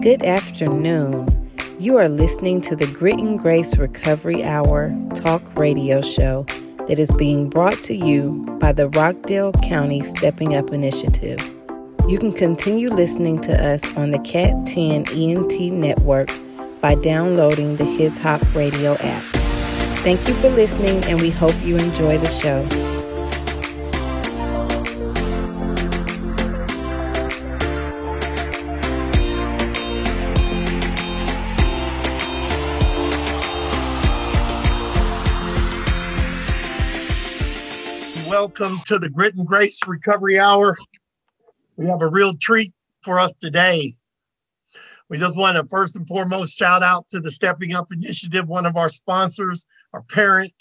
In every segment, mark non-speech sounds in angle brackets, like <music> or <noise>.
Good afternoon. You are listening to the Grit and Grace Recovery Hour talk radio show that is being brought to you by the Rockdale County Stepping Up Initiative. You can continue listening to us on the Cat 10 ENT network by downloading the His Hop Radio app. Thank you for listening, and we hope you enjoy the show. Welcome to the Grit and Grace Recovery Hour. We have a real treat for us today. We just want to first and foremost shout out to the Stepping Up Initiative, one of our sponsors, our parent.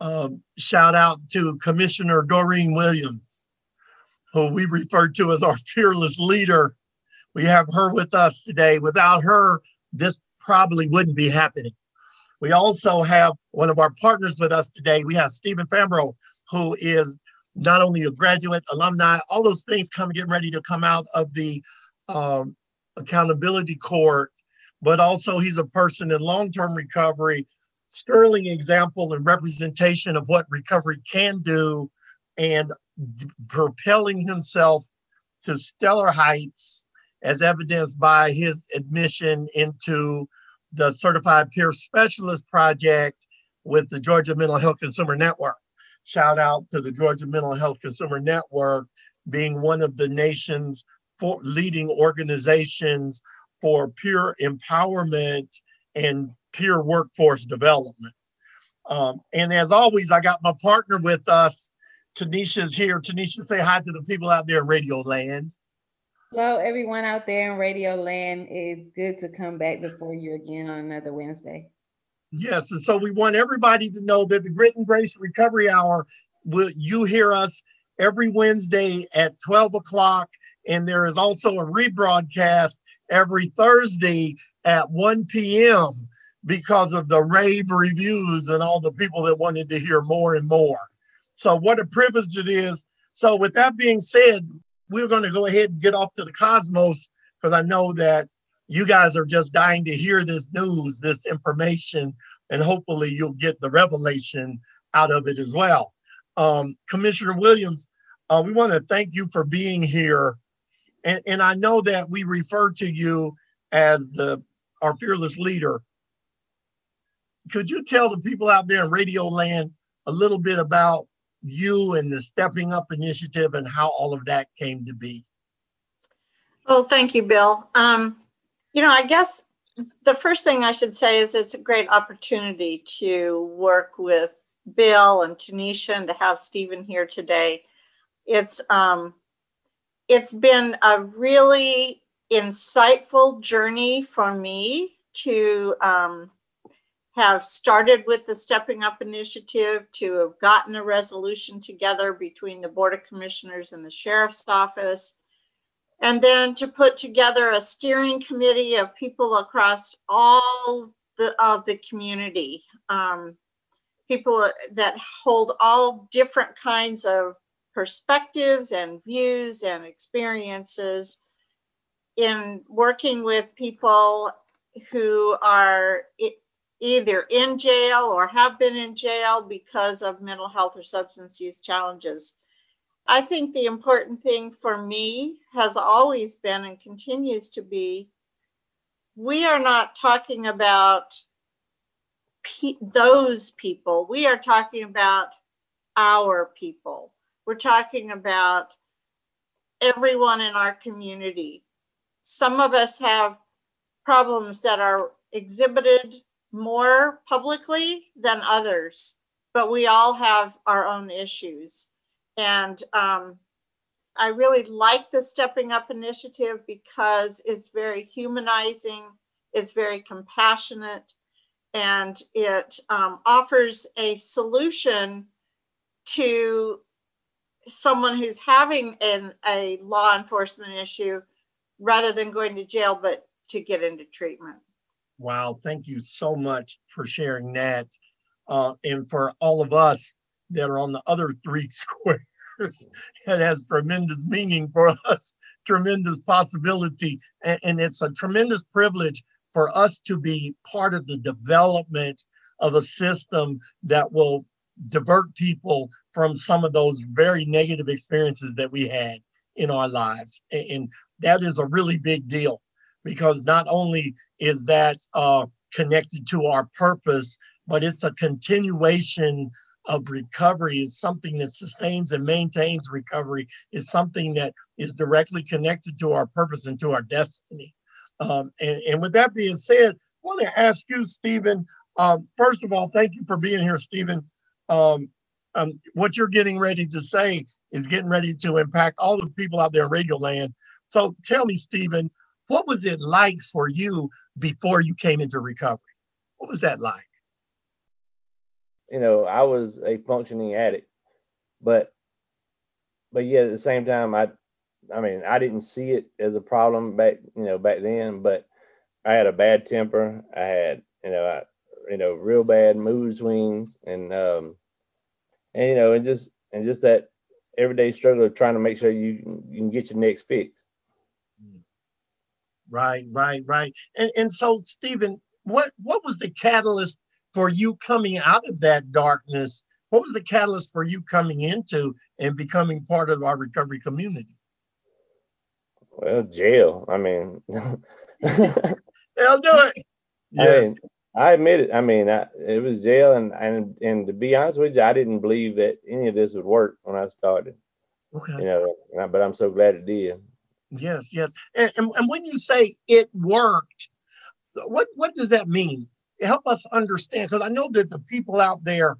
Um, shout out to Commissioner Doreen Williams, who we refer to as our fearless leader. We have her with us today. Without her, this probably wouldn't be happening. We also have one of our partners with us today. We have Stephen Fambro, who is not only a graduate, alumni, all those things come getting ready to come out of the um, accountability court, but also he's a person in long-term recovery, sterling example and representation of what recovery can do and propelling himself to stellar heights as evidenced by his admission into the Certified Peer Specialist Project with the Georgia Mental Health Consumer Network. Shout out to the Georgia Mental Health Consumer Network being one of the nation's leading organizations for peer empowerment and peer workforce development. Um, and as always, I got my partner with us. Tanisha's here. Tanisha, say hi to the people out there in Radio Land. Hello, everyone out there in Radio Land. It's good to come back before you again on another Wednesday. Yes, and so we want everybody to know that the Grit and Grace Recovery Hour, will you hear us every Wednesday at 12 o'clock, and there is also a rebroadcast every Thursday at 1 p.m. because of the rave reviews and all the people that wanted to hear more and more. So what a privilege it is. So with that being said, we're going to go ahead and get off to the cosmos because I know that you guys are just dying to hear this news, this information, and hopefully you'll get the revelation out of it as well. Um, Commissioner Williams, uh, we want to thank you for being here. And, and I know that we refer to you as the our fearless leader. Could you tell the people out there in Radio Land a little bit about you and the Stepping Up Initiative and how all of that came to be? Well, thank you, Bill. Um, you know, I guess the first thing I should say is it's a great opportunity to work with Bill and Tanisha and to have Stephen here today. It's um, it's been a really insightful journey for me to um, have started with the Stepping Up initiative, to have gotten a resolution together between the Board of Commissioners and the Sheriff's Office, and then to put together a steering committee of people across all the of the community um, people that hold all different kinds of perspectives and views and experiences in working with people who are either in jail or have been in jail because of mental health or substance use challenges I think the important thing for me has always been and continues to be we are not talking about pe- those people. We are talking about our people. We're talking about everyone in our community. Some of us have problems that are exhibited more publicly than others, but we all have our own issues. And um, I really like the Stepping Up initiative because it's very humanizing, it's very compassionate, and it um, offers a solution to someone who's having an, a law enforcement issue rather than going to jail, but to get into treatment. Wow, thank you so much for sharing that. Uh, and for all of us that are on the other three <laughs> squares, it has tremendous meaning for us, tremendous possibility. And, and it's a tremendous privilege for us to be part of the development of a system that will divert people from some of those very negative experiences that we had in our lives. And, and that is a really big deal because not only is that uh, connected to our purpose, but it's a continuation of recovery is something that sustains and maintains recovery is something that is directly connected to our purpose and to our destiny. Um, and, and, with that being said i want to ask you stephen um, first of all thank you for being here stephen. Um, um, what you're getting ready to say is getting ready to impact all the people out there in radio land. So tell me stephen what was it like for you before you came into recovery? What was that like you know, I was a functioning addict, but but yet at the same time, I I mean, I didn't see it as a problem back, you know, back then, but I had a bad temper. I had, you know, I, you know, real bad mood swings and um and you know, and just and just that everyday struggle of trying to make sure you you can get your next fix. Right, right, right. And and so Stephen, what what was the catalyst for you coming out of that darkness? What was the catalyst for you coming into and becoming part of our recovery community? Well, jail. I mean, they'll do it. Yes. <laughs> I, mean, I admit it. I mean, I, it was jail, and and and to be honest with you, I didn't believe that any of this would work when I started. Okay. You know, but I'm so glad it did. Yes, yes. And, and, and when you say it worked, what what does that mean? Help us understand because I know that the people out there,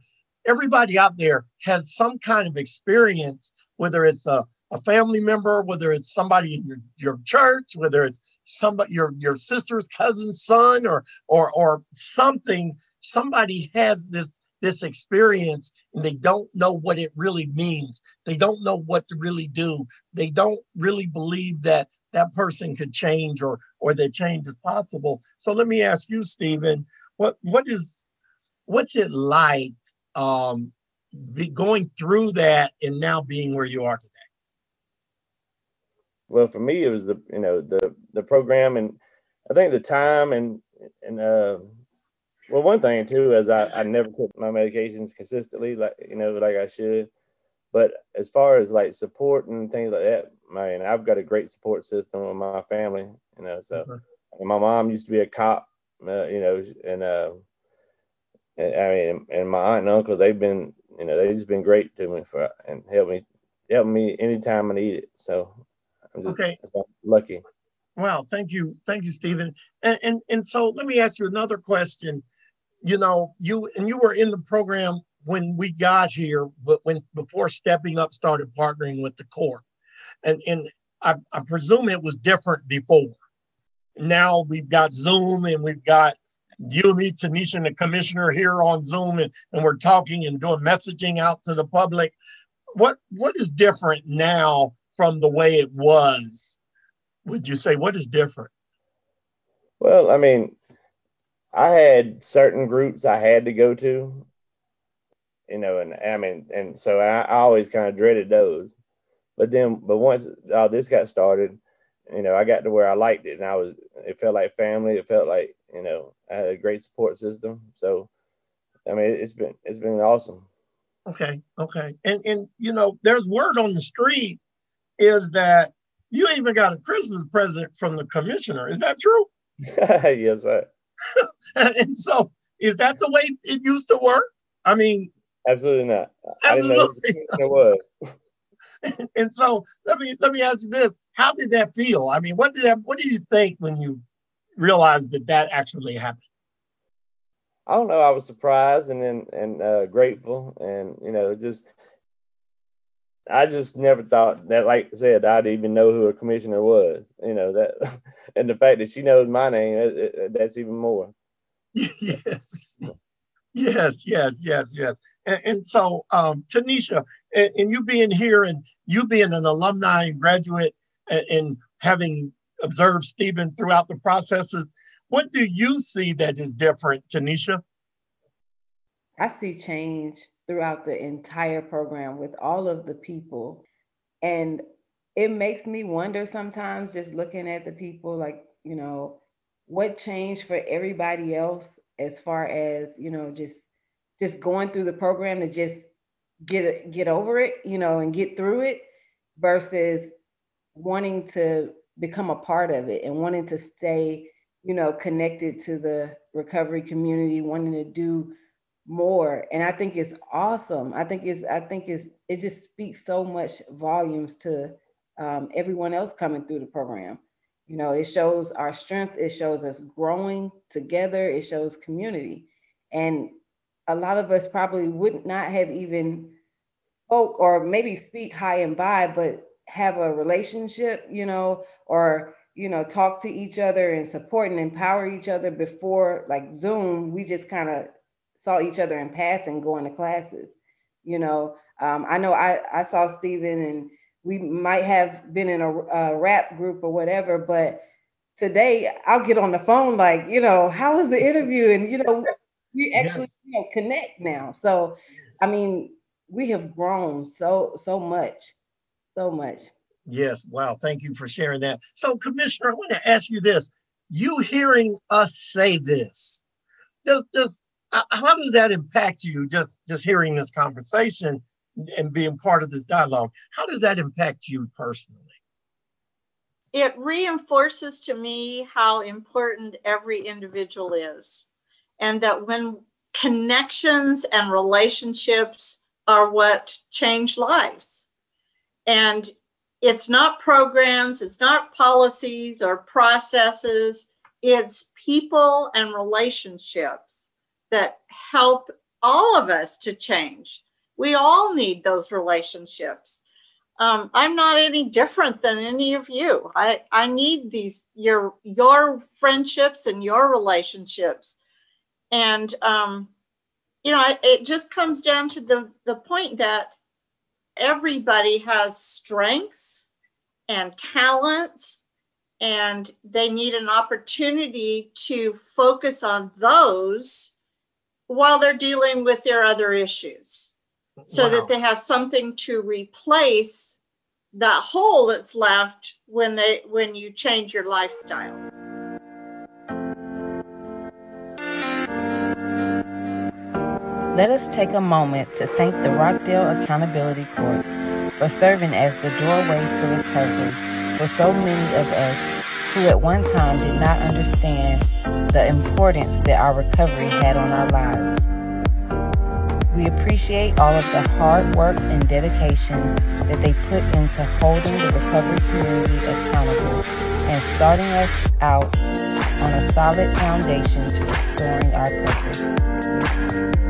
everybody out there has some kind of experience, whether it's a, a family member, whether it's somebody in your, your church, whether it's somebody your your sister's cousin's son or or or something, somebody has this this experience and they don't know what it really means. They don't know what to really do. They don't really believe that that person could change or or that change is possible. So let me ask you, Stephen, what what is what's it like um be going through that and now being where you are today well for me it was the you know the the program and i think the time and and uh well one thing too is i i never took my medications consistently like you know like i should but as far as like support and things like that man i've got a great support system with my family you know so mm-hmm. my mom used to be a cop uh, you know, and uh, I mean, and my aunt and uncle, they've been, you know, they've just been great to me for and help me, help me anytime I need it. So I'm just okay. lucky. Well, thank you, thank you, Stephen. And, and and so let me ask you another question. You know, you and you were in the program when we got here, but when before stepping up started partnering with the court, and and I, I presume it was different before now we've got Zoom and we've got you, me, Tanisha, and the commissioner here on Zoom, and, and we're talking and doing messaging out to the public. What what is different now from the way it was? Would you say what is different? Well, I mean, I had certain groups I had to go to, you know, and I mean, and so I, I always kind of dreaded those. But then, but once all this got started, you know, I got to where I liked it and I was, it felt like family. It felt like, you know, I had a great support system. So, I mean, it's been, it's been awesome. Okay. Okay. And, and, you know, there's word on the street is that you even got a Christmas present from the commissioner. Is that true? <laughs> <laughs> yes, sir. and so is that the way it used to work? I mean, absolutely not. Absolutely. it was. <laughs> <laughs> and so let me let me ask you this: How did that feel? I mean, what did that? What did you think when you realized that that actually happened? I don't know. I was surprised and then and uh, grateful, and you know, just I just never thought that, like I said, I'd even know who a commissioner was. You know that, <laughs> and the fact that she knows my name, it, it, that's even more. <laughs> Yes, yes, yes, yes, yes. And, and so, um, Tanisha, and, and, you being here and you being an alumni and graduate and, and having observed Stephen throughout the processes, what do you see that is different, Tanisha? I see change throughout the entire program with all of the people. And it makes me wonder sometimes just looking at the people like, you know, what changed for everybody else as far as, you know, just just going through the program to just get get over it, you know, and get through it versus wanting to become a part of it and wanting to stay, you know, connected to the recovery community, wanting to do more. And I think it's awesome. I think it's I think it's it just speaks so much volumes to um, everyone else coming through the program. You know, it shows our strength. It shows us growing together. It shows community, and a lot of us probably would not have even spoke or maybe speak high and by, but have a relationship, you know, or you know, talk to each other and support and empower each other before like Zoom. We just kind of saw each other in passing going to classes. You know, um, I know I, I saw Stephen and we might have been in a, a rap group or whatever, but today I'll get on the phone like, you know, how was the interview? And, you know, we actually yes. you know, connect now. So, I mean, we have grown so, so much, so much. Yes. Wow. Thank you for sharing that. So, Commissioner, I want to ask you this. You hearing us say this, just, just uh, how does that impact you? Just, just hearing this conversation and being part of this dialogue, how does that impact you personally? It reinforces to me how important every individual is, and that when connections and relationships are what change lives. And it's not programs, it's not policies or processes, it's people and relationships that help all of us to change. We all need those relationships. Um, I'm not any different than any of you. I, I need these your your friendships and your relationships, and um, you know it just comes down to the the point that everybody has strengths and talents and they need an opportunity to focus on those while they're dealing with their other issues so wow. that they have something to replace that hole that's left when they when you change your lifestyle. Let us take a moment to thank the Rockdale Accountability Courts for serving as the doorway to recovery for so many of us who at one time did not understand the importance that our recovery had on our lives. We appreciate all of the hard work and dedication that they put into holding the recovery community accountable and starting us out on a solid foundation to restoring our purpose.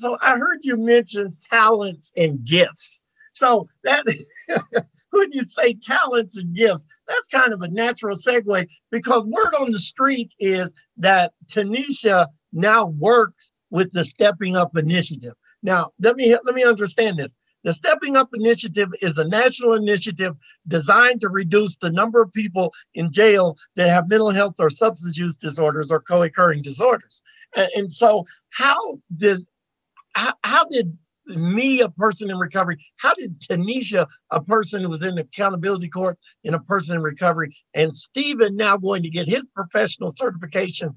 So I heard you mention talents and gifts. So that <laughs> when you say talents and gifts, that's kind of a natural segue because word on the street is that Tanisha now works with the Stepping Up Initiative. Now, let me let me understand this. The Stepping Up Initiative is a national initiative designed to reduce the number of people in jail that have mental health or substance use disorders or co-occurring disorders. And, so, how did how, how did me, a person in recovery? How did Tanisha, a person who was in the accountability court, and a person in recovery, and Stephen now going to get his professional certification?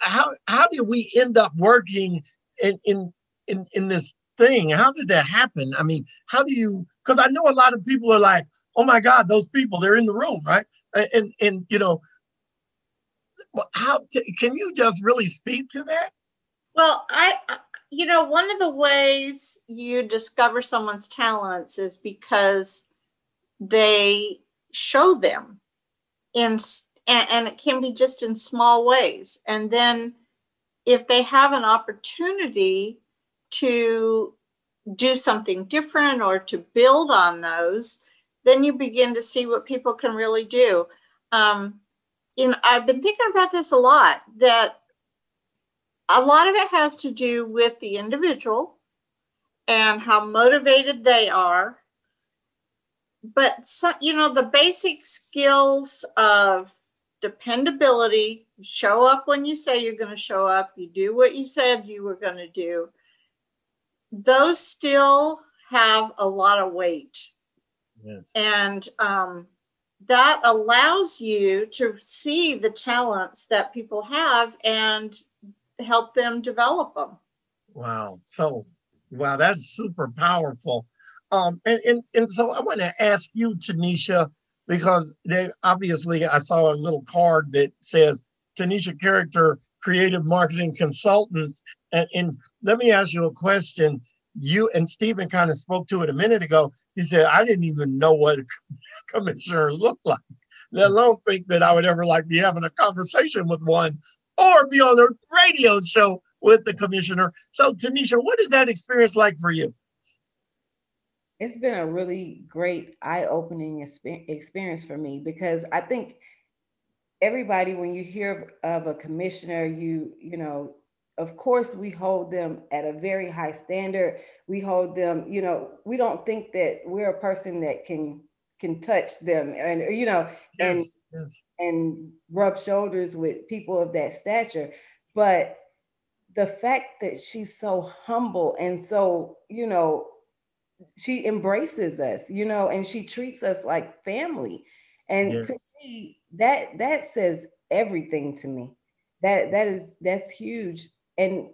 How how did we end up working in in in, in this thing? How did that happen? I mean, how do you? Because I know a lot of people are like, "Oh my God, those people! They're in the room, right?" And and you know, how can you just really speak to that? Well, I you know, one of the ways you discover someone's talents is because they show them in and, and it can be just in small ways. And then if they have an opportunity to do something different or to build on those, then you begin to see what people can really do. Um, you know, I've been thinking about this a lot that a lot of it has to do with the individual and how motivated they are. But, so, you know, the basic skills of dependability, You show up when you say you're going to show up. You do what you said you were going to do. Those still have a lot of weight. Yes. And um, that allows you to see the talents that people have and help them develop them. Wow. So, wow, that's super powerful. Um, and, and, and so I want to ask you, Tanisha, because they obviously I saw a little card that says Tanisha Character Creative Marketing Consultant. And, and let me ask you a question. You and Stephen kind of spoke to it a minute ago. He said, I didn't even know what <laughs> commissioners looked like, let alone think that I would ever like be having a conversation with one or be on a radio show with the commissioner. So, Tanisha, what is that experience like for you? It's been a really great eye-opening experience for me because I think everybody, when you hear of a commissioner, you you know, of course, we hold them at a very high standard. We hold them, you know, we don't think that we're a person that can can touch them and uh, you know and yes, yes. and rub shoulders with people of that stature. But the fact that she's so humble and so you know she embraces us you know and she treats us like family. And yes. to me that that says everything to me. That that is that's huge. And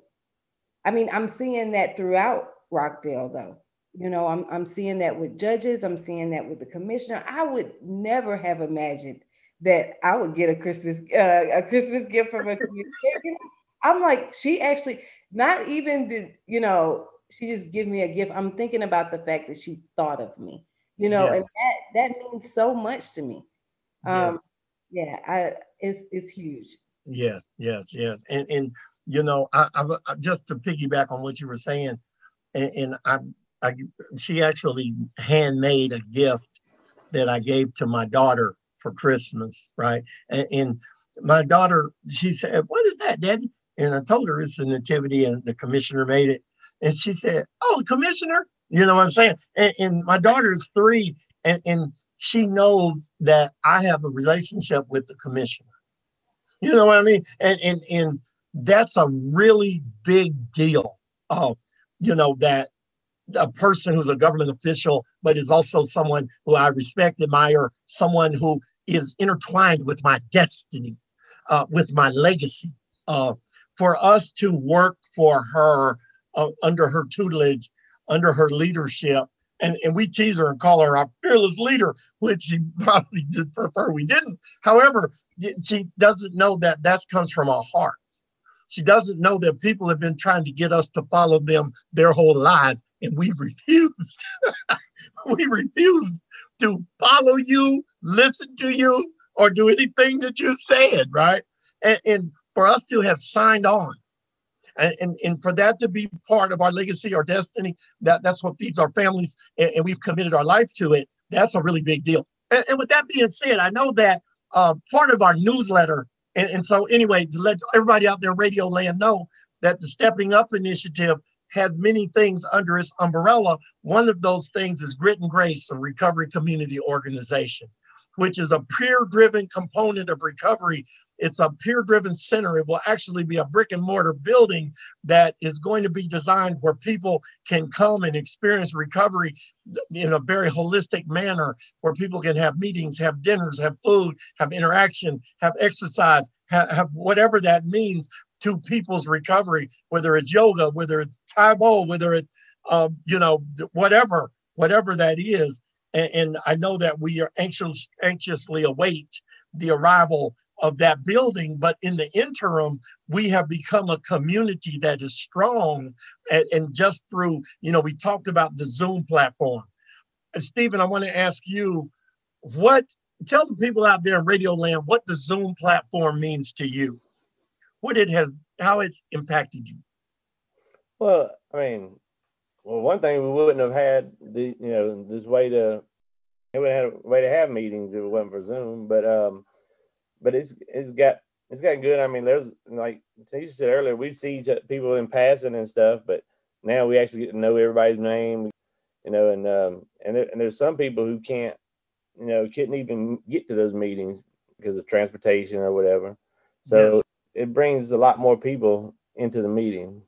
i mean i'm seeing that throughout rockdale though you know, I'm I'm seeing that with judges, I'm seeing that with the commissioner. I would never have imagined that I would get a Christmas uh, a Christmas gift from a I'm like, she actually not even did, you know, she just give me a gift. I'm thinking about the fact that she thought of me, you know, yes. and that that means so much to me. Um yes. yeah, I it's it's huge. Yes, yes, yes. And and you know, I, I just to piggyback on what you were saying, and, and I'm I, she actually handmade a gift that I gave to my daughter for Christmas, right? And, and, my daughter, she said, "What is that, Daddy?" And I told her it's a nativity, and the commissioner made it. And she said, "Oh, commissioner," you know what I'm saying? And, and my daughter is three, and, and she knows that I have a relationship with the commissioner. You know what I mean? And and and that's a really big deal. Oh, you know that a person who's a government official, but is also someone who I respect, admire, someone who is intertwined with my destiny, uh, with my legacy. Uh, for us to work for her uh, under her tutelage, under her leadership, and, and we tease her and call her our fearless leader, which she <laughs> probably did prefer we didn't. However, she doesn't know that that comes from our heart. She doesn't know that people have been trying to get us to follow them their whole lives, and we refused. <laughs> we refused to follow you, listen to you, or do anything that you said, right? And, and for us to have signed on, and, and, and, for that to be part of our legacy, our destiny, that, that's what feeds our families, and, and we've committed our life to it. That's a really big deal. And, and with that being said, I know that uh, part of our newsletter and, and so, anyway, to let everybody out there, radio land, know that the Stepping Up Initiative has many things under its umbrella. One of those things is Grit and Grace, a recovery community organization, which is a peer driven component of recovery it's a peer driven center. It will actually be a brick and mortar building that is going to be designed where people can come and experience recovery in a very holistic manner, where people can have meetings, have dinners, have food, have interaction, have exercise, have, have whatever that means to people's recovery, whether it's yoga, whether it's Tae Bo, whether it's, um, you know, whatever, whatever that is. And, and I know that we are anxious, anxiously await the arrival of that building. But in the interim, we have become a community that is strong. And, and just through, you know, we talked about the Zoom platform. Stephen, I want to ask you what, tell the people out there in Radio Land what the Zoom platform means to you, what it has, how it's impacted you. Well, I mean, well, one thing we wouldn't have had the, you know, this way to, we would have had a way to have meetings if it wasn't for Zoom. But um, but it's it's got it's got good. I mean, there's like you said earlier, we see people in passing and stuff, but now we actually get to know everybody's name, you know, and um and there, and there's some people who can't, you know, couldn't even get to those meetings because of transportation or whatever. So Yes. it brings a lot more people into the meeting.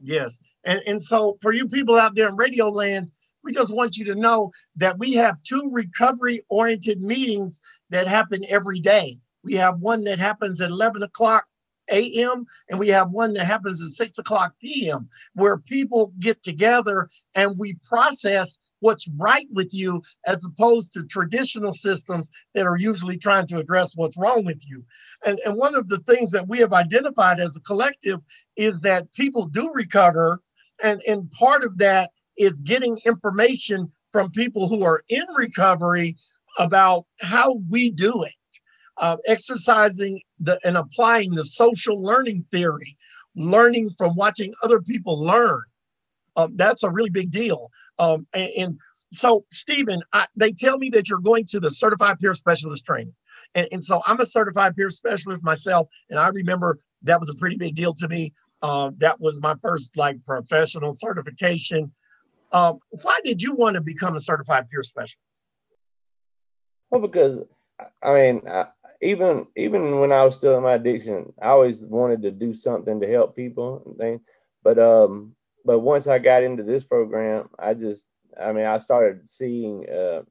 Yes. And, and so for you people out there in radio land, we just want you to know that we have two recovery oriented meetings that happen every day. We have one that happens at 11 o'clock a.m. and we have one that happens at 6 o'clock p.m. where people get together and we process what's right with you as opposed to traditional systems that are usually trying to address what's wrong with you. And, and one of the things that we have identified as a collective is that people do recover. And, and part of that is getting information from people who are in recovery about how we do it, uh, exercising the, and applying the social learning theory, learning from watching other people learn. Um, that's a really big deal. Um, and, and so, Stephen, I, they tell me that you're going to the certified peer specialist training. And, and so I'm a certified peer specialist myself. And I remember that was a pretty big deal to me. Uh, that was my first like professional certification. Um, why did you want to become a certified peer specialist? Well, because I mean, even even when I was still in my addiction, I always wanted to do something to help people and things. But um, but once I got into this program, I just, I mean, I started seeing, uh,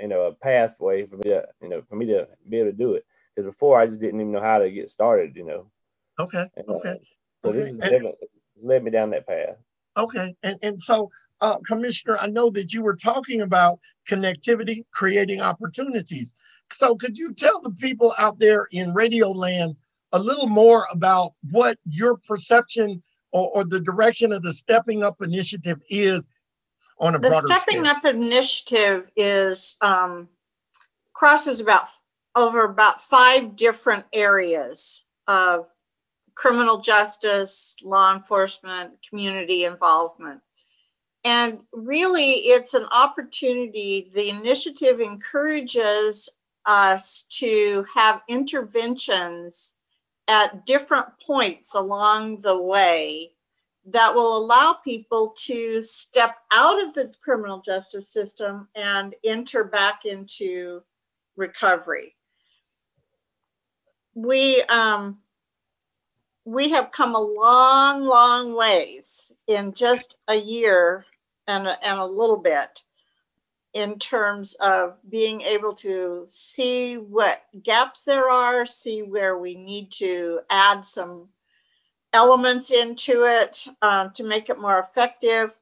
you know, a pathway for me to, you know, for me to be able to do it. Because before I just didn't even know how to get started, you know. Okay. And, uh, Okay. so okay. this is And- definitely led me down that path. Okay, and and so, uh, Commissioner, I know that you were talking about connectivity, creating opportunities. So, could you tell the people out there in Radio Land a little more about what your perception or, or the direction of the Stepping Up initiative is on a broader scale? The broader Stepping scale? Up initiative is, um, crosses about, over about five different areas of criminal justice, law enforcement, community involvement. And really, it's an opportunity, the initiative encourages us to have interventions at different points along the way that will allow people to step out of the criminal justice system and enter back into recovery. We um, we have come a long, long ways in just a year and a, and a little bit in terms of being able to see what gaps there are, see where we need to add some elements into it um, to make it more effective.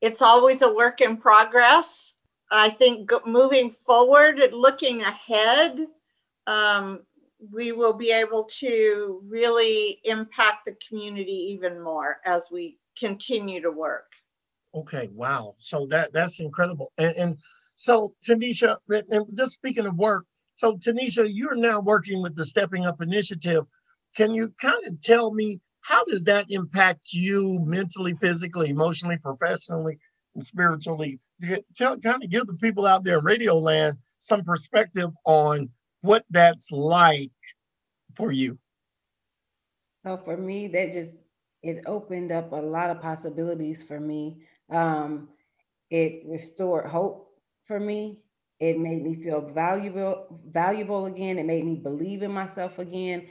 It's always a work in progress. I think moving forward looking ahead, um, we will be able to really impact the community even more as we continue to work. Okay, wow. So that that's incredible. And, and so Tanisha, and just speaking of work, so Tanisha, you're now working with the Stepping Up Initiative. Can you kind of tell me how does that impact you mentally, physically, emotionally, professionally, and spiritually? Tell kind of give the people out there in Radio Land some perspective on what that's like for you. So for me, that just it opened up a lot of possibilities for me. Um, it restored hope for me. It made me feel valuable, valuable again. It made me believe in myself again.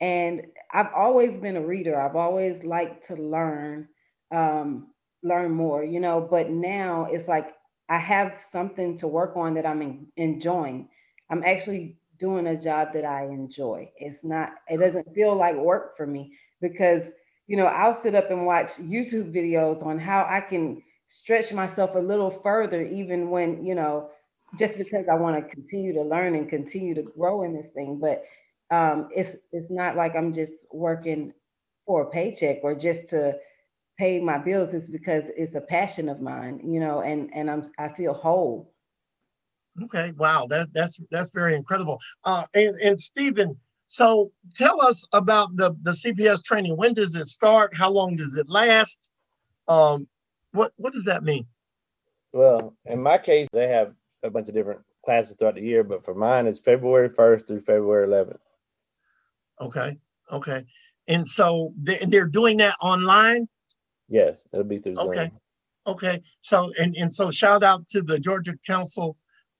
And I've always been a reader. I've always liked to learn, um, learn more, you know. But now it's like I have something to work on that I'm en- enjoying. I'm actually doing a job that I enjoy. It's not, it doesn't feel like work for me because, you know, I'll sit up and watch YouTube videos on how I can stretch myself a little further, even when, you know, just because I want to continue to learn and continue to grow in this thing. But um, it's it's not like I'm just working for a paycheck or just to pay my bills. It's because it's a passion of mine, you know, and and I'm I feel whole. Okay, wow, that that's that's very incredible. Uh, and and Stephen, so tell us about the the CPS training. When does it start? How long does it last? Um, what what does that mean? Well, in my case, they have a bunch of different classes throughout the year, but for mine, it's February 1st through February 11th. Okay, okay, and so they, they're doing that online. Yes, it'll be through Zoom. Okay. Okay, so and and so shout out to the Georgia Council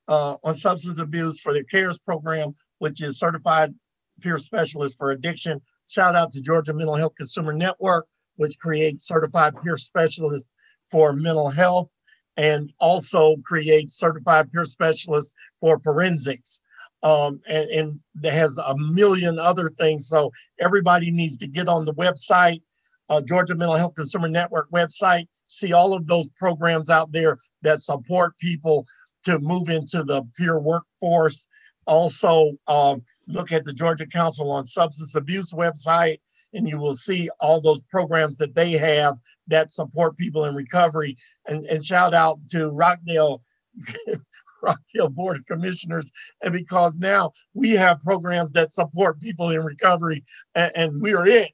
uh, on Substance Abuse for their CARES program which is certified peer specialist for addiction. Shout out to Georgia Mental Health Consumer Network, which creates certified peer specialists for mental health and also creates certified peer specialists for forensics. Um, and, and has a million other things. So everybody needs to get on the website, uh, Georgia Mental Health Consumer Network website, see all of those programs out there that support people to move into the peer workforce. Also, um, look at the Georgia Council on Substance Abuse website, and you will see all those programs that they have that support people in recovery. And, and shout out to Rockdale. <laughs> Rockdale Board of Commissioners, and because now we have programs that support people in recovery, and, and we are it.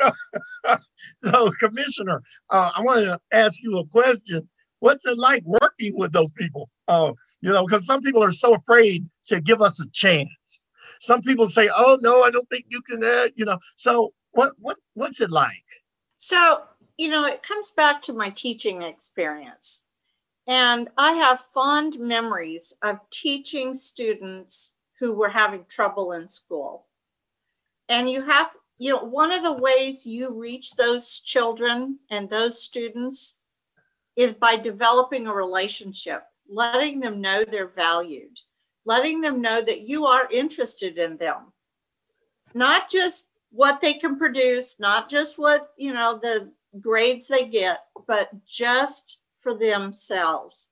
<laughs> so, Commissioner, uh, I want to ask you a question. What's it like working with those people? Uh, you know, because some people are so afraid to give us a chance. Some people say, "Oh no, I don't think you can." Uh, you know, so what? What? What's it like? So you know, it comes back to my teaching experience, and I have fond memories of teaching students who were having trouble in school. And you have, you know, one of the ways you reach those children and those students is by developing a relationship, letting them know they're valued, letting them know that you are interested in them. Not just what they can produce, not just what, you know, the grades they get, but just for themselves.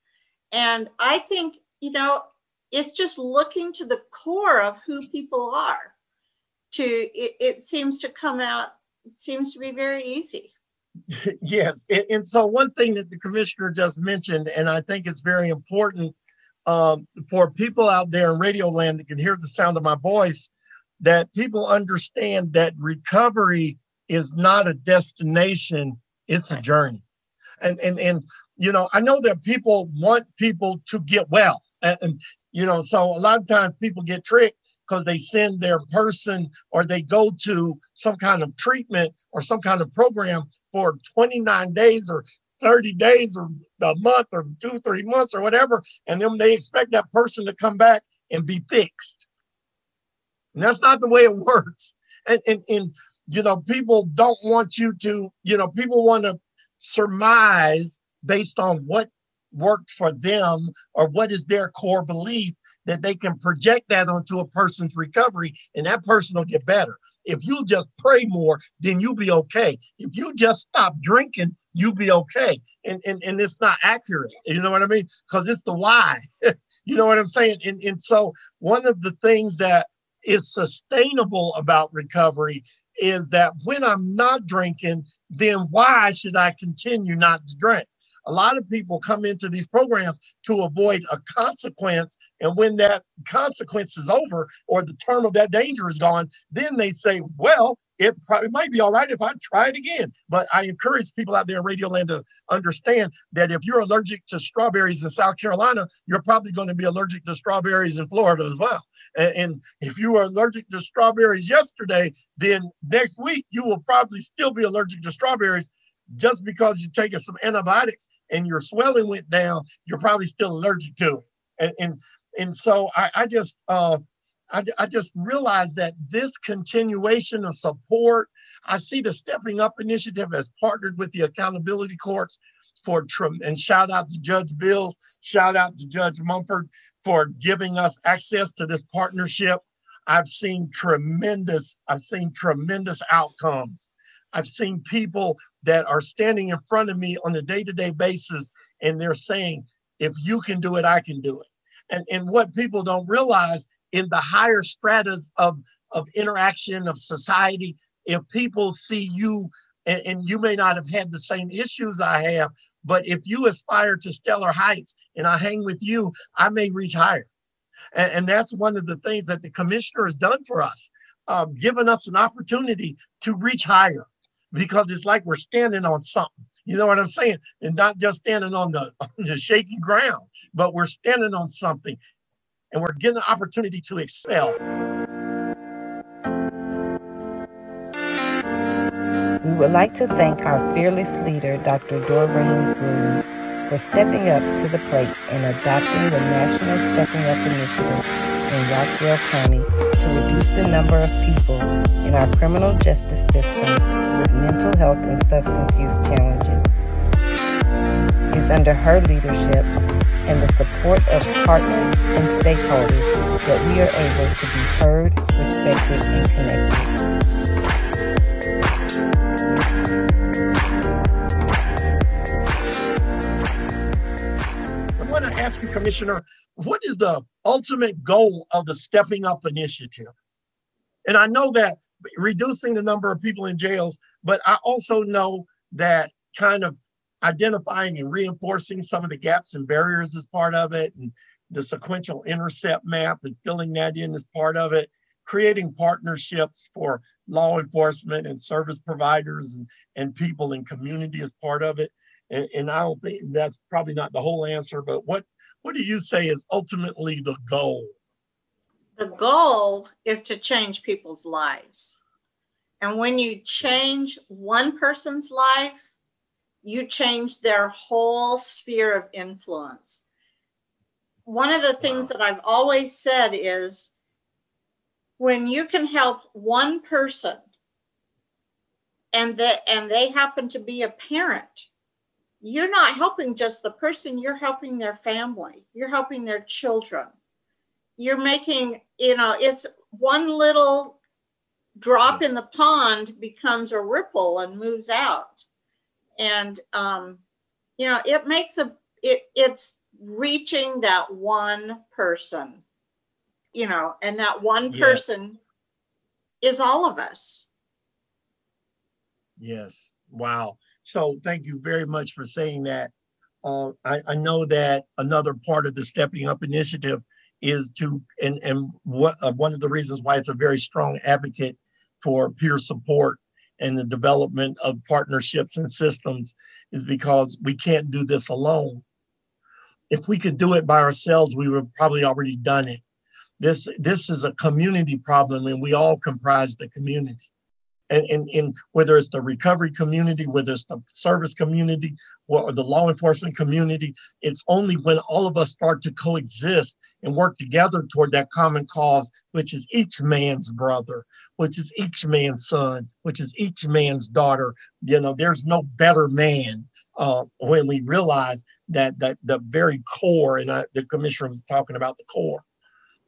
And I think, you know, it's just looking to the core of who people are to it, it seems to come out it seems to be very easy <laughs> yes. And, and, so, one thing that the commissioner just mentioned, and I think is very important um, for people out there in radio land that can hear the sound of my voice, that people understand that recovery is not a destination, it's a journey. And, and, and, you know, I know that people want people to get well. And, and you know, so a lot of times people get tricked because they send their person or they go to some kind of treatment or some kind of program for 29 days or 30 days or a month or two, three months or whatever. And then they expect that person to come back and be fixed. And that's not the way it works. And, and, and you know, people don't want you to, you know, people want to surmise based on what worked for them or what is their core belief that they can project that onto a person's recovery and that person will get better. If you just pray more, then you'll be okay. If you just stop drinking, you'll be okay. And and, and it's not accurate. You know what I mean? Because it's the why. <laughs> you know what I'm saying? And, and so one of the things that is sustainable about recovery is that when I'm not drinking, then why should I continue not to drink? A lot of people come into these programs to avoid a consequence. And when that consequence is over or the term of that danger is gone, then they say, well, it, it might be all right if I try it again. But I encourage people out there in Radio Land to understand that if you're allergic to strawberries in South Carolina, you're probably going to be allergic to strawberries in Florida as well. And, and if you were allergic to strawberries yesterday, then next week you will probably still be allergic to strawberries just because you're taking some antibiotics and your swelling went down, you're probably still allergic to it. And and, and so I, I just uh, I, I just realized that this continuation of support, I see the Stepping Up Initiative has partnered with the accountability courts for and shout out to Judge Bills, shout out to Judge Mumford for giving us access to this partnership. I've seen tremendous, I've seen tremendous outcomes. I've seen people that are standing in front of me on a day-to-day basis and they're saying if you can do it i can do it and and what people don't realize in the higher stratas of of interaction of society if people see you and, and you may not have had the same issues i have but if you aspire to stellar heights and i hang with you i may reach higher and, and that's one of the things that the commissioner has done for us uh, given us an opportunity to reach higher because it's like we're standing on something. You know what I'm saying? And not just standing on the, on <laughs> the shaky ground, but we're standing on something and we're getting the opportunity to excel. We would like to thank our fearless leader, Dr. Doreen Williams, for stepping up to the plate and adopting the National Stepping Up Initiative in Rockdale County to reduce the number of people in our criminal justice system with mental health and substance use challenges. It's under her leadership and the support of partners and stakeholders that we are able to be heard, respected, and connected. I want to ask you, Commissioner, what is the ultimate goal of the Stepping Up Initiative? And I know that reducing the number of people in jails, but I also know that kind of identifying and reinforcing some of the gaps and barriers is part of it, and the sequential intercept map and filling that in is part of it, creating partnerships for law enforcement and service providers and, and people in community is part of it. And, and I don't think that's probably not the whole answer, but what what do you say is ultimately the goal? The goal is to change people's lives. And when you change one person's life, you change their whole sphere of influence. One of the things that I've always said is when you can help one person and that and they happen to be a parent you're not helping just the person you're helping their family you're helping their children. You're making you know it's one little drop hmm. in the pond becomes a ripple and moves out and um you know it makes a it it's reaching that one person you know and that one person is all of us Yes. Wow. So thank you very much for saying that. Uh, I, I know that another part of the Stepping Up initiative is to, and, and what, uh, one of the reasons why it's a very strong advocate for peer support and the development of partnerships and systems is because we can't do this alone. If we could do it by ourselves, we would have probably already done it. This, this is a community problem and we all comprise the community and, and, and whether it's the recovery community, whether it's the service community, or the law enforcement community, it's only when all of us start to coexist and work together toward that common cause, which is each man's brother, which is each man's son, which is each man's daughter. You know, there's no better man uh, when we realize that that the very core, and I, the commissioner was talking about the core,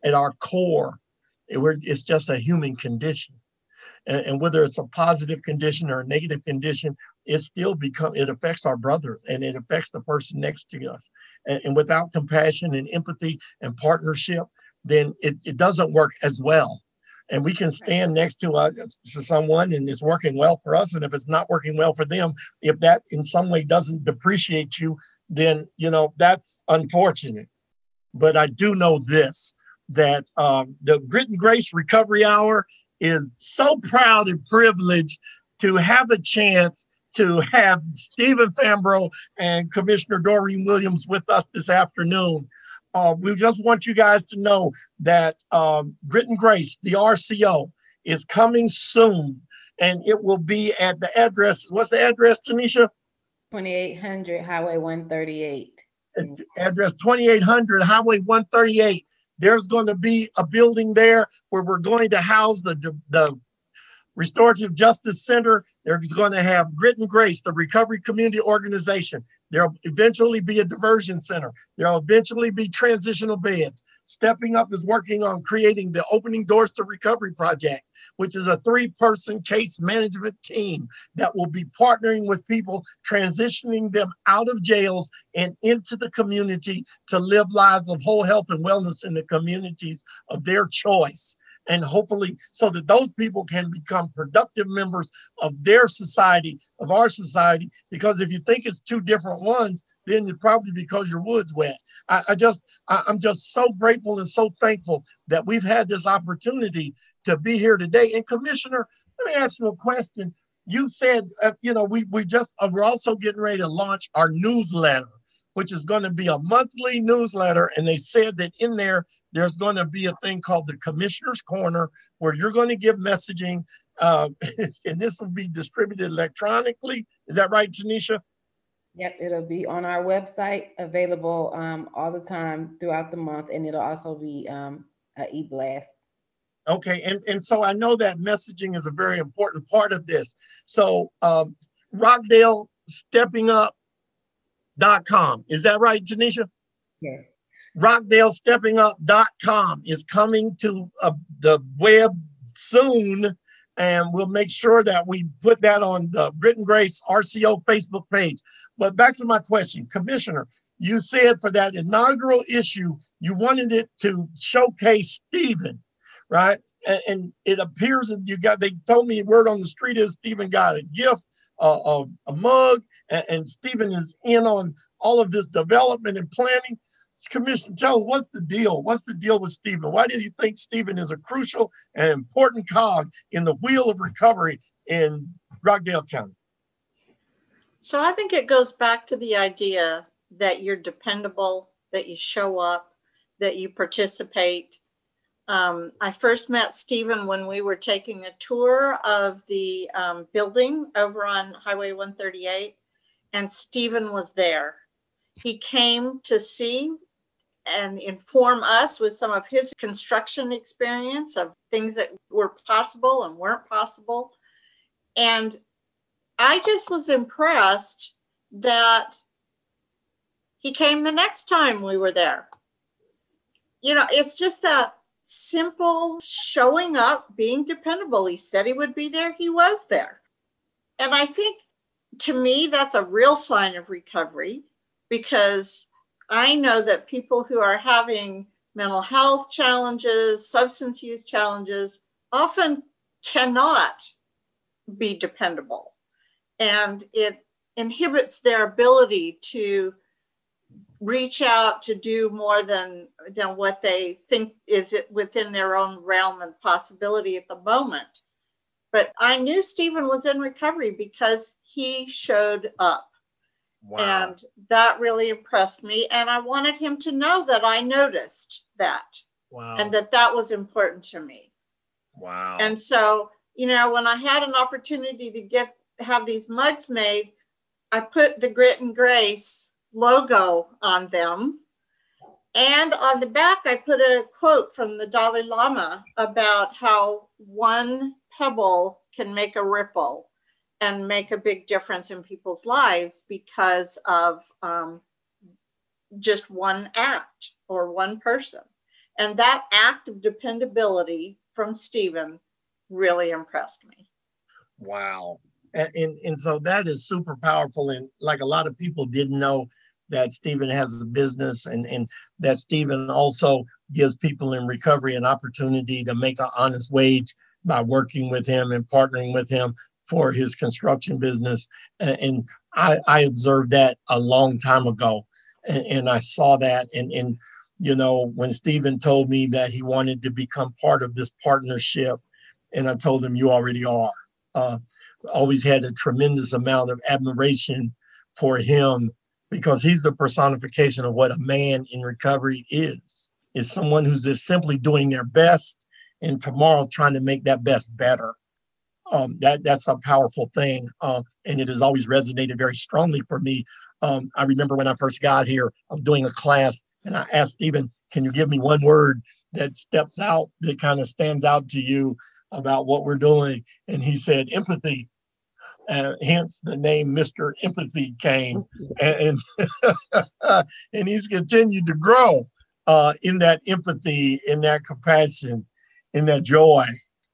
at our core, it, it's just a human condition and, and whether it's a positive condition or a negative condition, it still become it affects our brothers and it affects the person next to us. And, and without compassion and empathy and partnership, then it, it doesn't work as well. And we can stand next to, uh, to someone and it's working well for us. And if it's not working well for them, if that in some way doesn't depreciate you, then you know that's unfortunate. But I do know this that um, the Grit and Grace Recovery Hour is so proud and privileged to have a chance to have Stephen Fambro and Commissioner Doreen Williams with us this afternoon. Uh, we just want you guys to know that um, Grit and Grace, the RCO, is coming soon, and it will be at the address. What's the address, Tanisha? 2800 Highway 138. Address 2800 Highway 138. There's going to be a building there where we're going to house the, the Restorative Justice Center. There's going to have Grit and Grace, the Recovery Community Organization. There'll eventually be a diversion center. There'll eventually be transitional beds. Stepping Up is working on creating the Opening Doors to Recovery Project, which is a three person case management team that will be partnering with people, transitioning them out of jails and into the community to live lives of whole health and wellness in the communities of their choice and hopefully so that those people can become productive members of their society, of our society. Because if you think it's two different ones, then it's probably because your wood's wet. I, I just, I, I'm just so grateful and so thankful that we've had this opportunity to be here today. And Commissioner, let me ask you a question. You said, uh, you know, we we just uh, we're also getting ready to launch our newsletter, which is going to be a monthly newsletter, and they said that in there there's going to be a thing called the Commissioner's Corner, where you're going to give messaging, uh, <laughs> and this will be distributed electronically. Is that right, Tanisha? Yep, it'll be on our website, available um, all the time throughout the month, and it'll also be um, a e-blast. Okay, and, and so I know that messaging is a very important part of this. So um, Rockdale stepping up.com. Is that right, Tanisha? Yes. RockdaleSteppingUp.com is coming to uh, the web soon, and we'll make sure that we put that on the Grit and Grace RCO Facebook page. But back to my question, Commissioner, you said for that inaugural issue, you wanted it to showcase Stephen, right? And, and it appears that you got, they told me word on the street is Stephen got a gift, uh, a, a mug, and, and Stephen is in on all of this development and planning. Commission, tell us what's the deal? What's the deal with Stephen? Why do you think Stephen is a crucial and important cog in the wheel of recovery in Rockdale County? So I think it goes back to the idea that you're dependable, that you show up, that you participate. Um, I first met Stephen when we were taking a tour of the um, building over on Highway 138, and Stephen was there. He came to see and inform us with some of his construction experience of things that were possible and weren't possible. And I just was impressed that he came the next time we were there. You know, it's just that simple showing up, being dependable. He said he would be there, he was there. And I think to me, that's a real sign of recovery because I know that people who are having mental health challenges, substance use challenges, often cannot be dependable. And it inhibits their ability to reach out to do more than than what they think is it within their own realm and possibility at the moment. But I knew Stephen was in recovery because he showed up. Wow. And that really impressed me. And I wanted him to know that I noticed that. Wow. And that that was important to me. Wow. And so, you know, when I had an opportunity to get have these mugs made, I put the grit and grace logo on them. And on the back, I put a quote from the Dalai Lama about how one pebble can make a ripple and make a big difference in people's lives because of um, just one act or one person. And that act of dependability from Stephen really impressed me. Wow. And, and, and so that is super powerful. And like a lot of people didn't know that Stephen has a business and, and that Stephen also gives people in recovery an opportunity to make an honest wage by working with him and partnering with him for his construction business. And, I, I, observed that a long time ago. And, and I saw that. And, and, you know, when Stephen told me that he wanted to become part of this partnership, and I told him, You already are. Uh, always had a tremendous amount of admiration for him because he's the personification of what a man in recovery is. Is someone who's just simply doing their best and tomorrow trying to make that best better um, that that's a powerful thing, uh, and it has always resonated very strongly for me. Um, I remember when I first got here, I was doing a class, and I asked Stephen, "Can you give me one word that steps out that kind of stands out to you about what we're doing?" And he said, "Empathy." Uh, hence the name Mr. Empathy came, and and, <laughs> and he's continued to grow uh, in that empathy, in that compassion, in that joy.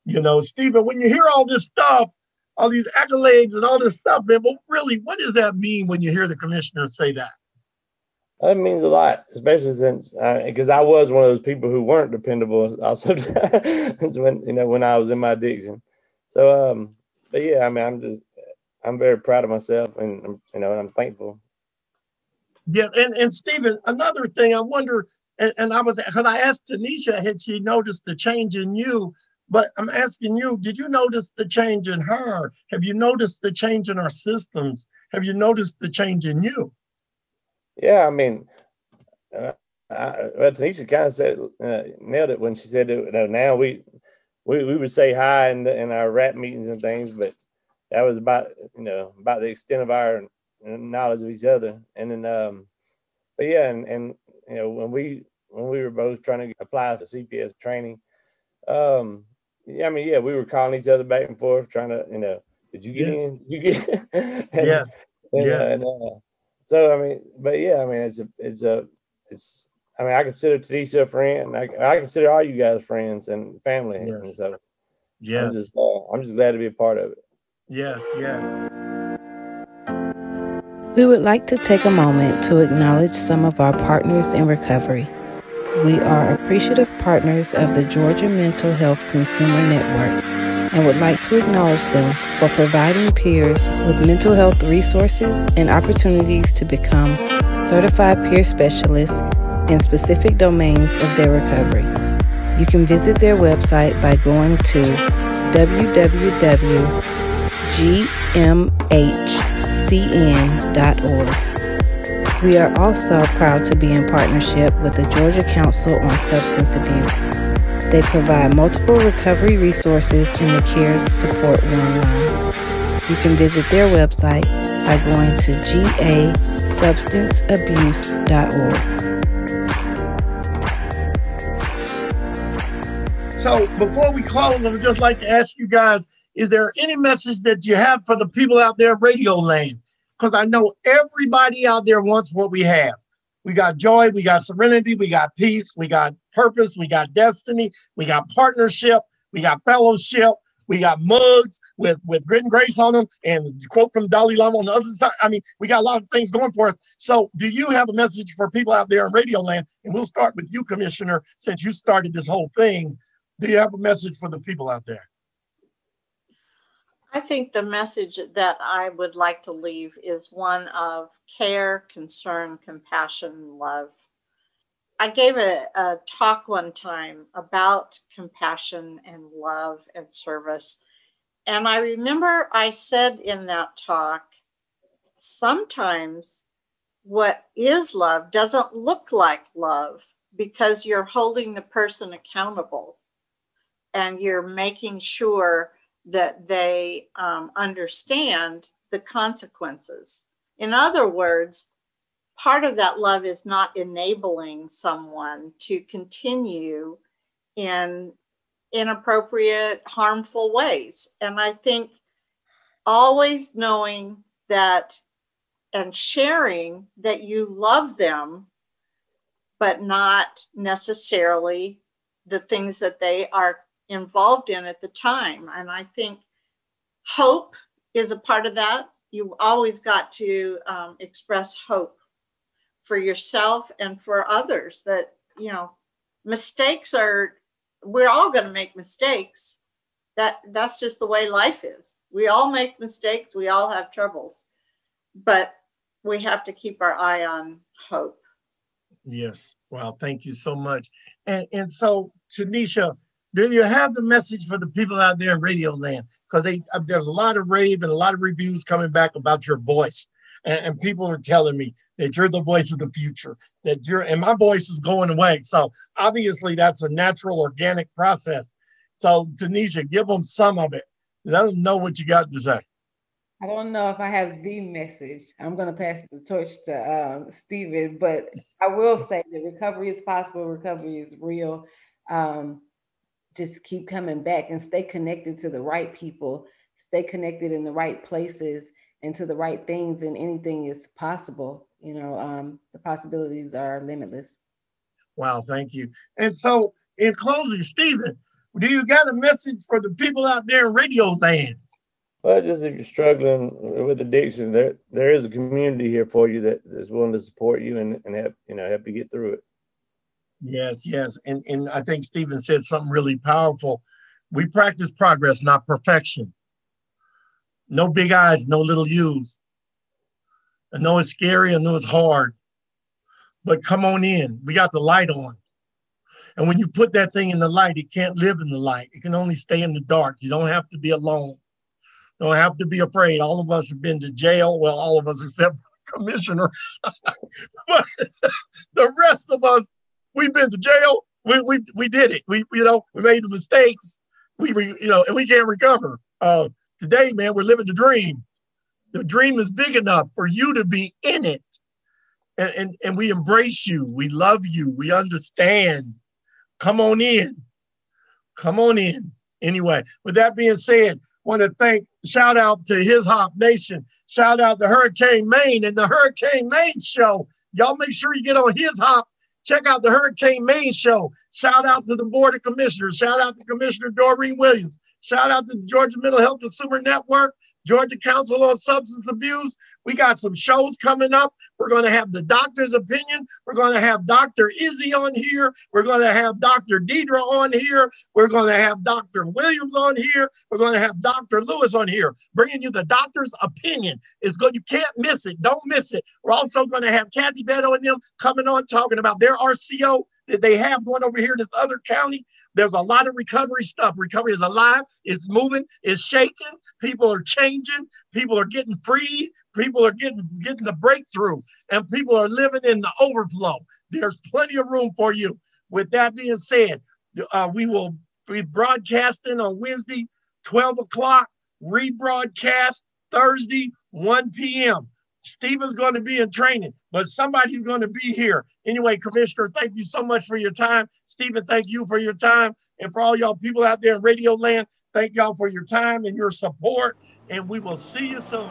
You know, Stephen, when you hear all this stuff, all these accolades and all this stuff, man, but really, what does that mean when you hear the commissioner say that? That means a lot, especially since because uh, I was one of those people who weren't dependable. <laughs> Also, when you know when I was in my addiction. So, um, but yeah, I mean, I'm just I'm very proud of myself, and you know, and I'm thankful. Yeah, and and Stephen, another thing I wonder, and, and I was because I asked Tanisha had she noticed the change in you but I'm asking you, did you notice the change in her? Have you noticed the change in our systems? Have you noticed the change in you? Yeah, I mean, uh, I, well, Tanisha kind of said uh, nailed it when she said that you know, now we, we we would say hi in the, in our rap meetings and things, but that was about you know about the extent of our knowledge of each other. And then, um, but yeah, and and you know when we when we were both trying to apply for CPS training. Um, yeah, I mean, yeah, we were calling each other back and forth, trying to, you know, did you get Yes. in? Did you get? <laughs> and, Yes. and, Yes. and, uh, so I mean, but yeah, I mean, it's a, it's a, it's. I mean, I consider Tanisha a friend. I, I consider all you guys friends and family. And Yes. so I'm Yes. just, uh, I'm just glad to be a part of it. Yes. Yes. We would like to take a moment to acknowledge some of our partners in recovery. We are appreciative partners of the Georgia Mental Health Consumer Network and would like to acknowledge them for providing peers with mental health resources and opportunities to become certified peer specialists in specific domains of their recovery. You can visit their website by going to www.gmhcn.org. We are also proud to be in partnership with the Georgia Council on Substance Abuse. They provide multiple recovery resources in the CARES Support line. You can visit their website by going to gasubstanceabuse.org. So before we close, I would just like to ask you guys, is there any message that you have for the people out there radio land? Because I know everybody out there wants what we have. We got joy, we got serenity, we got peace, we got purpose, we got destiny, we got partnership, we got fellowship, we got mugs with, with grit and grace on them, and quote from Dalai Lama on the other side. I mean, we got a lot of things going for us. So, do you have a message for people out there in radio land? And we'll start with you, Commissioner, since you started this whole thing do you have a message for the people out there? I think the message that I would like to leave is one of care, concern, compassion, love. I gave a, a talk one time about compassion and love and service. And I remember I said in that talk, sometimes what is love doesn't look like love because you're holding the person accountable and you're making sure that they um, understand the consequences. In other words, part of that love is not enabling someone to continue in inappropriate, harmful ways. And I think always knowing that and sharing that you love them, but not necessarily the things that they are involved in at the time. And I think hope is a part of that. You always got to um, express hope for yourself and for others that, you know, mistakes are, we're all going to make mistakes. That that's just the way life is. We all make mistakes. We all have troubles, but we have to keep our eye on hope. Yes. Wow. Thank you so much. And and so, Tanisha, do you have the message for the people out there in radio land? Because they uh, there's a lot of rave and a lot of reviews coming back about your voice. And, and people are telling me that you're the voice of the future, that you're and my voice is going away. So obviously that's a natural organic process. So Tanisha, give them some of it. Let them know what you got to say. I don't know if I have the message. I'm going to pass the torch to um, Stephen, but I will say that recovery is possible. Recovery is real. Um, just keep coming back and stay connected to the right people, stay connected in the right places and to the right things, and anything is possible. You know, um, the possibilities are limitless. Wow, thank you. And so, in closing, Stephen, do you got a message for the people out there in radio land? Well, just if you're struggling with addiction, there there is a community here for you that is willing to support you and, and help you know help you get through it. Yes, yes. And and I think Stephen said something really powerful. We practice progress, not perfection. No big eyes, no little U's. I know it's scary, I know it's hard, but come on in. We got the light on. And when you put that thing in the light, it can't live in the light. It can only stay in the dark. You don't have to be alone. Don't have to be afraid. All of us have been to jail. Well, all of us except <laughs> commissioner. <laughs> but <laughs> the rest of us, we've been to jail. We, we, we did it. We, you know, we made the mistakes. We, re, you know, and we can't recover. Uh, today, man, we're living the dream. The dream is big enough for you to be in it. and, and, and we embrace you. We love you. We understand. Come on in. Come on in. Anyway, with that being said, want to thank, shout out to His Hop Nation. Shout out to Hurricane Maine and the Hurricane Maine show. Y'all make sure you get on His Hop. Check out the Hurricane Maine show. Shout out to the Board of Commissioners. Shout out to Commissioner Doreen Williams. Shout out to the Georgia Mental Health Consumer Network. Georgia Council on Substance Abuse. We got some shows coming up. We're going to have the doctor's opinion. We're going to have Dr. Izzy on here. We're going to have Dr. Deidre on here. We're going to have Dr. Williams on here. We're going to have Dr. Lewis on here, bringing you the doctor's opinion. It's good. You can't miss it. Don't miss it. We're also going to have Kathy Beto and them coming on talking about their RCO that they have going over here in this other county. There's a lot of recovery stuff. Recovery is alive, it's moving, it's shaking. People are changing, people are getting freed, people are getting getting the breakthrough, and people are living in the overflow. There's plenty of room for you. With that being said, uh, we will be broadcasting on Wednesday, 12 o'clock, rebroadcast Thursday, 1 p.m. Stephen's going to be in training, but somebody's going to be here. Anyway, Commissioner, thank you so much for your time. Stephen, thank you for your time. And for all y'all people out there in Radio Land, thank y'all for your time and your support. And we will see you soon.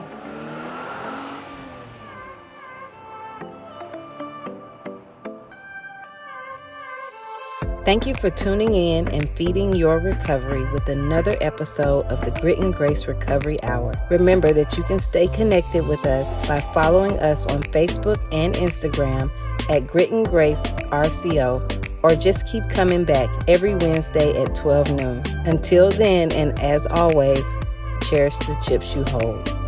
Thank you for tuning in and feeding your recovery with another episode of the Grit and Grace Recovery Hour. Remember that you can stay connected with us by following us on Facebook and Instagram at Grit and Grace RCO or just keep coming back every Wednesday at 12 noon. Until then, and as always, cherish the chips you hold.